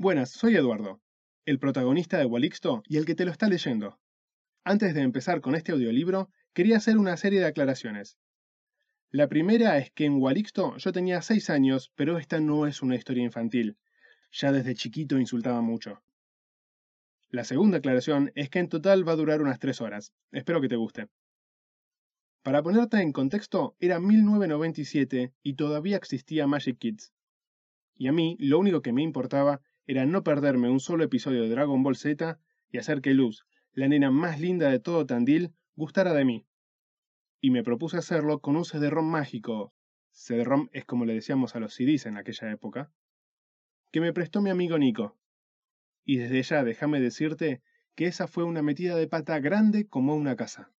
Buenas, soy Eduardo, el protagonista de Walixto y el que te lo está leyendo. Antes de empezar con este audiolibro, quería hacer una serie de aclaraciones. La primera es que en Walixto yo tenía 6 años, pero esta no es una historia infantil. Ya desde chiquito insultaba mucho. La segunda aclaración es que en total va a durar unas 3 horas. Espero que te guste. Para ponerte en contexto, era 1997 y todavía existía Magic Kids. Y a mí lo único que me importaba era no perderme un solo episodio de Dragon Ball Z y hacer que Luz, la nena más linda de todo Tandil, gustara de mí y me propuse hacerlo con un CD-ROM mágico. CD-ROM es como le decíamos a los CDs en aquella época. Que me prestó mi amigo Nico. Y desde ya déjame decirte que esa fue una metida de pata grande como una casa.